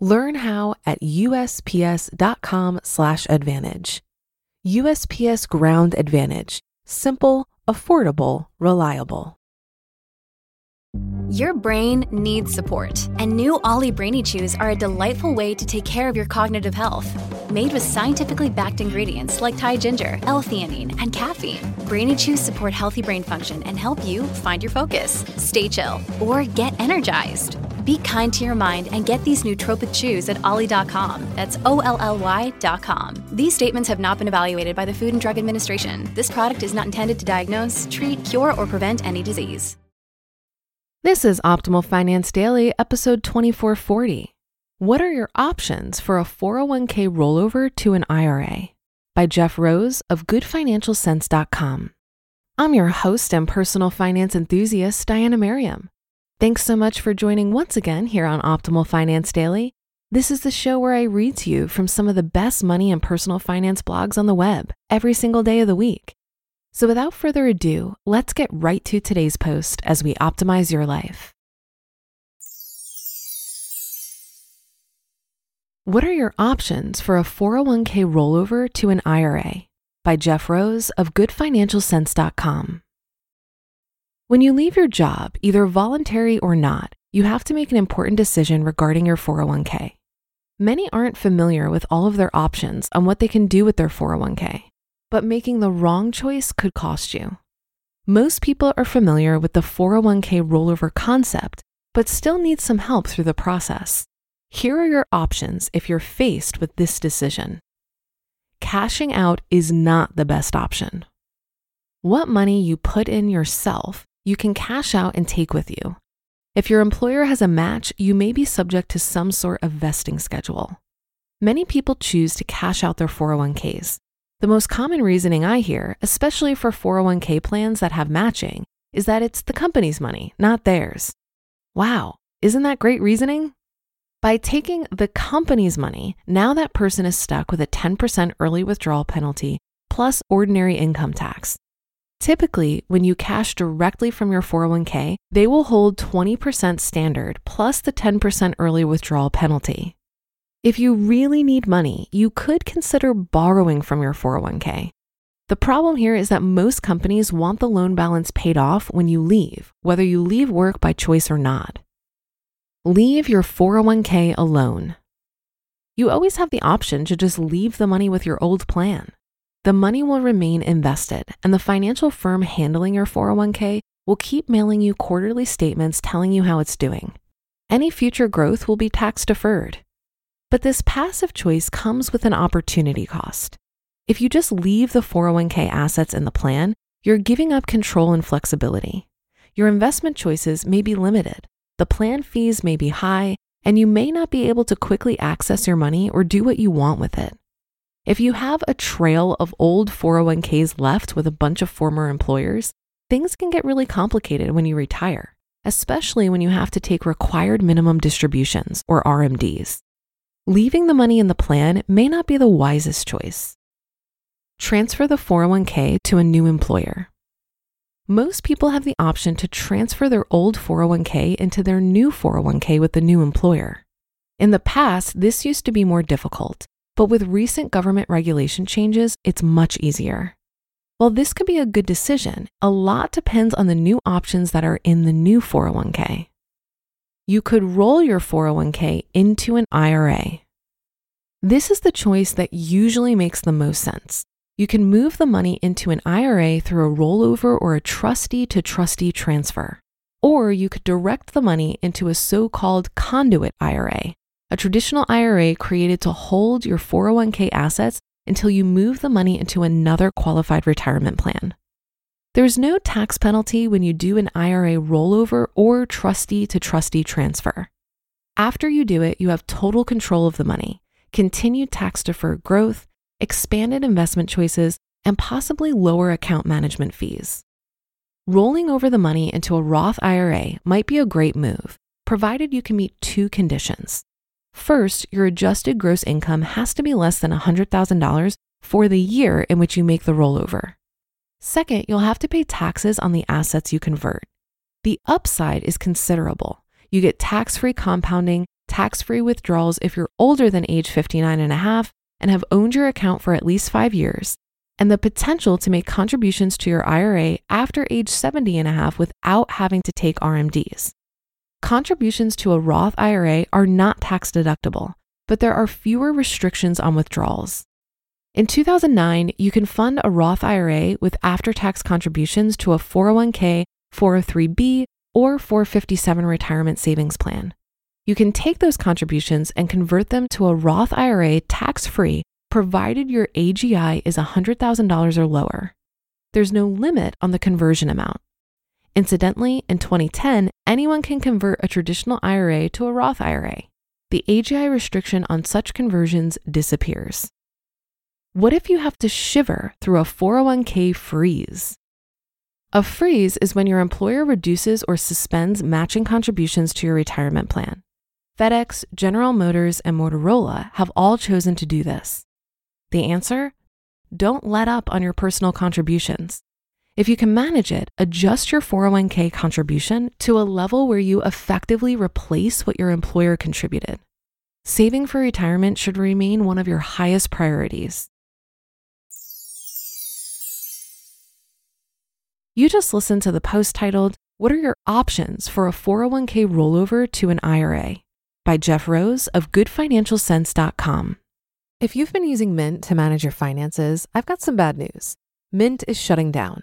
Learn how at usps.com/advantage. USPS Ground Advantage: simple, affordable, reliable. Your brain needs support, and new OLLY Brainy Chews are a delightful way to take care of your cognitive health. Made with scientifically backed ingredients like Thai ginger, L-theanine, and caffeine, Brainy Chews support healthy brain function and help you find your focus, stay chill, or get energized. Be kind to your mind and get these nootropic chews at olly.com. That's O L L Y.com. These statements have not been evaluated by the Food and Drug Administration. This product is not intended to diagnose, treat, cure, or prevent any disease. This is Optimal Finance Daily, episode 2440. What are your options for a 401k rollover to an IRA? By Jeff Rose of GoodFinancialCents.com. I'm your host and personal finance enthusiast, Diania Merriam. Thanks so much for joining once again here on Optimal Finance Daily. This is the show where I read to you from some of the best money and personal finance blogs on the web every single day of the week. So without further ado, let's get right to today's post as we optimize your life. What are your options for a 401k rollover to an IRA? By Jeff Rose of GoodFinancialCents.com. When you leave your job, either voluntary or not, you have to make an important decision regarding your 401k. Many aren't familiar with all of their options on what they can do with their 401k, but making the wrong choice could cost you. Most people are familiar with the 401k rollover concept, but still need some help through the process. Here are your options if you're faced with this decision. Cashing out is not the best option. What money you put in yourself you can cash out and take with you. If your employer has a match, you may be subject to some sort of vesting schedule. Many people choose to cash out their 401ks. The most common reasoning I hear, especially for 401k plans that have matching, is that it's the company's money, not theirs. Wow, isn't that great reasoning? By taking the company's money, now that person is stuck with a 10% early withdrawal penalty plus ordinary income tax. Typically, when you cash directly from your 401k, they will hold 20% standard plus the 10% early withdrawal penalty. If you really need money, you could consider borrowing from your 401k. The problem here is that most companies want the loan balance paid off when you leave, whether you leave work by choice or not. Leave your 401k alone. You always have the option to just leave the money with your old plan the money will remain invested, and the financial firm handling your 401k will keep mailing you quarterly statements telling you how it's doing. Any future growth will be tax deferred. But this passive choice comes with an opportunity cost. If you just leave the 401k assets in the plan, you're giving up control and flexibility. Your investment choices may be limited, the plan fees may be high, and you may not be able to quickly access your money or do what you want with it. If you have a trail of old 401ks left with a bunch of former employers, things can get really complicated when you retire, especially when you have to take required minimum distributions or RMDs. Leaving the money in the plan may not be the wisest choice. Transfer the 401k to a new employer. Most people have the option to transfer their old 401k into their new 401k with the new employer. In the past, this used to be more difficult but with recent government regulation changes, it's much easier. While this could be a good decision, a lot depends on the new options that are in the new 401k. You could roll your 401k into an IRA. This is the choice that usually makes the most sense. You can move the money into an IRA through a rollover or a trustee to trustee transfer. Or you could direct the money into a so called conduit IRA, a traditional IRA created to hold your 401k assets until you move the money into another qualified retirement plan. There's no tax penalty when you do an IRA rollover or trustee to trustee transfer. After you do it, you have total control of the money, continued tax deferred growth, expanded investment choices, and possibly lower account management fees. Rolling over the money into a Roth IRA might be a great move, provided you can meet two conditions. First, your adjusted gross income has to be less than $100,000 for the year in which you make the rollover. Second, you'll have to pay taxes on the assets you convert. The upside is considerable. You get tax free compounding, tax free withdrawals if you're older than age 59 and a half and have owned your account for at least five years, and the potential to make contributions to your IRA after age 70 and a half without having to take RMDs. Contributions to a Roth IRA are not tax deductible, but there are fewer restrictions on withdrawals. In 2009, you can fund a Roth IRA with after tax contributions to a 401k, 403b, or 457 retirement savings plan. You can take those contributions and convert them to a Roth IRA tax free provided your AGI is $100,000 or lower. There's no limit on the conversion amount. Incidentally, in 2010, anyone can convert a traditional IRA to a Roth IRA. The AGI restriction on such conversions disappears. What if you have to shiver through a 401k freeze? A freeze is when your employer reduces or suspends matching contributions to your retirement plan. FedEx, General Motors, and Motorola have all chosen to do this. The answer? Don't let up on your personal contributions. If you can manage it, adjust your 401k contribution to a level where you effectively replace what your employer contributed. Saving for retirement should remain one of your highest priorities. You just listened to the post titled, What are your options for a 401k rollover to an IRA? by Jeff Rose of goodfinancialcents.com. If you've been using Mint to manage your finances, I've got some bad news. Mint is shutting down.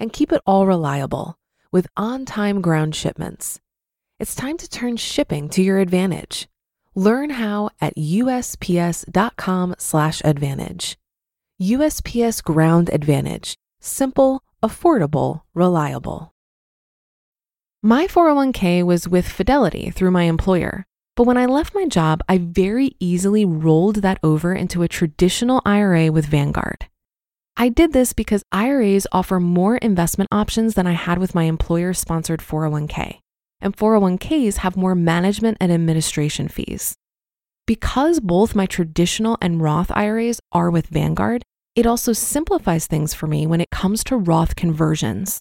And keep it all reliable with on time ground shipments. It's time to turn shipping to your advantage. Learn how at USPS.com/slash advantage. USPS Ground Advantage. Simple, affordable, reliable. My 401k was with Fidelity through my employer. But when I left my job, I very easily rolled that over into a traditional IRA with Vanguard. I did this because IRAs offer more investment options than I had with my employer sponsored 401k, and 401ks have more management and administration fees. Because both my traditional and Roth IRAs are with Vanguard, it also simplifies things for me when it comes to Roth conversions.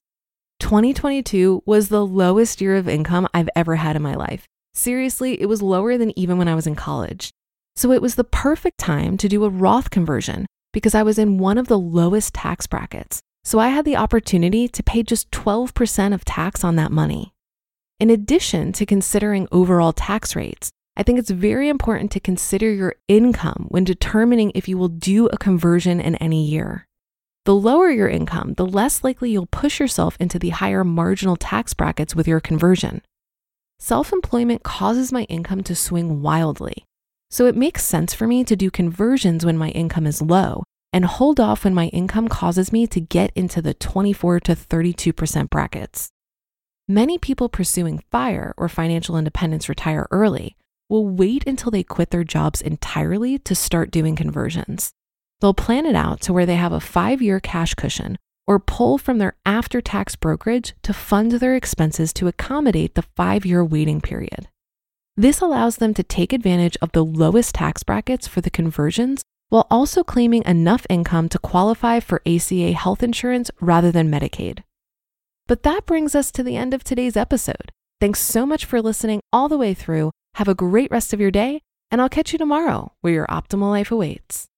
2022 was the lowest year of income I've ever had in my life. Seriously, it was lower than even when I was in college. So it was the perfect time to do a Roth conversion because I was in one of the lowest tax brackets. So I had the opportunity to pay just 12% of tax on that money. In addition to considering overall tax rates, I think it's very important to consider your income when determining if you will do a conversion in any year. The lower your income, the less likely you'll push yourself into the higher marginal tax brackets with your conversion. Self employment causes my income to swing wildly. So it makes sense for me to do conversions when my income is low and hold off when my income causes me to get into the 24 to 32% brackets. Many people pursuing FIRE or financial independence retire early will wait until they quit their jobs entirely to start doing conversions. They'll plan it out to where they have a five year cash cushion or pull from their after tax brokerage to fund their expenses to accommodate the five year waiting period. This allows them to take advantage of the lowest tax brackets for the conversions while also claiming enough income to qualify for ACA health insurance rather than Medicaid. But that brings us to the end of today's episode. Thanks so much for listening all the way through. Have a great rest of your day, and I'll catch you tomorrow where your optimal life awaits.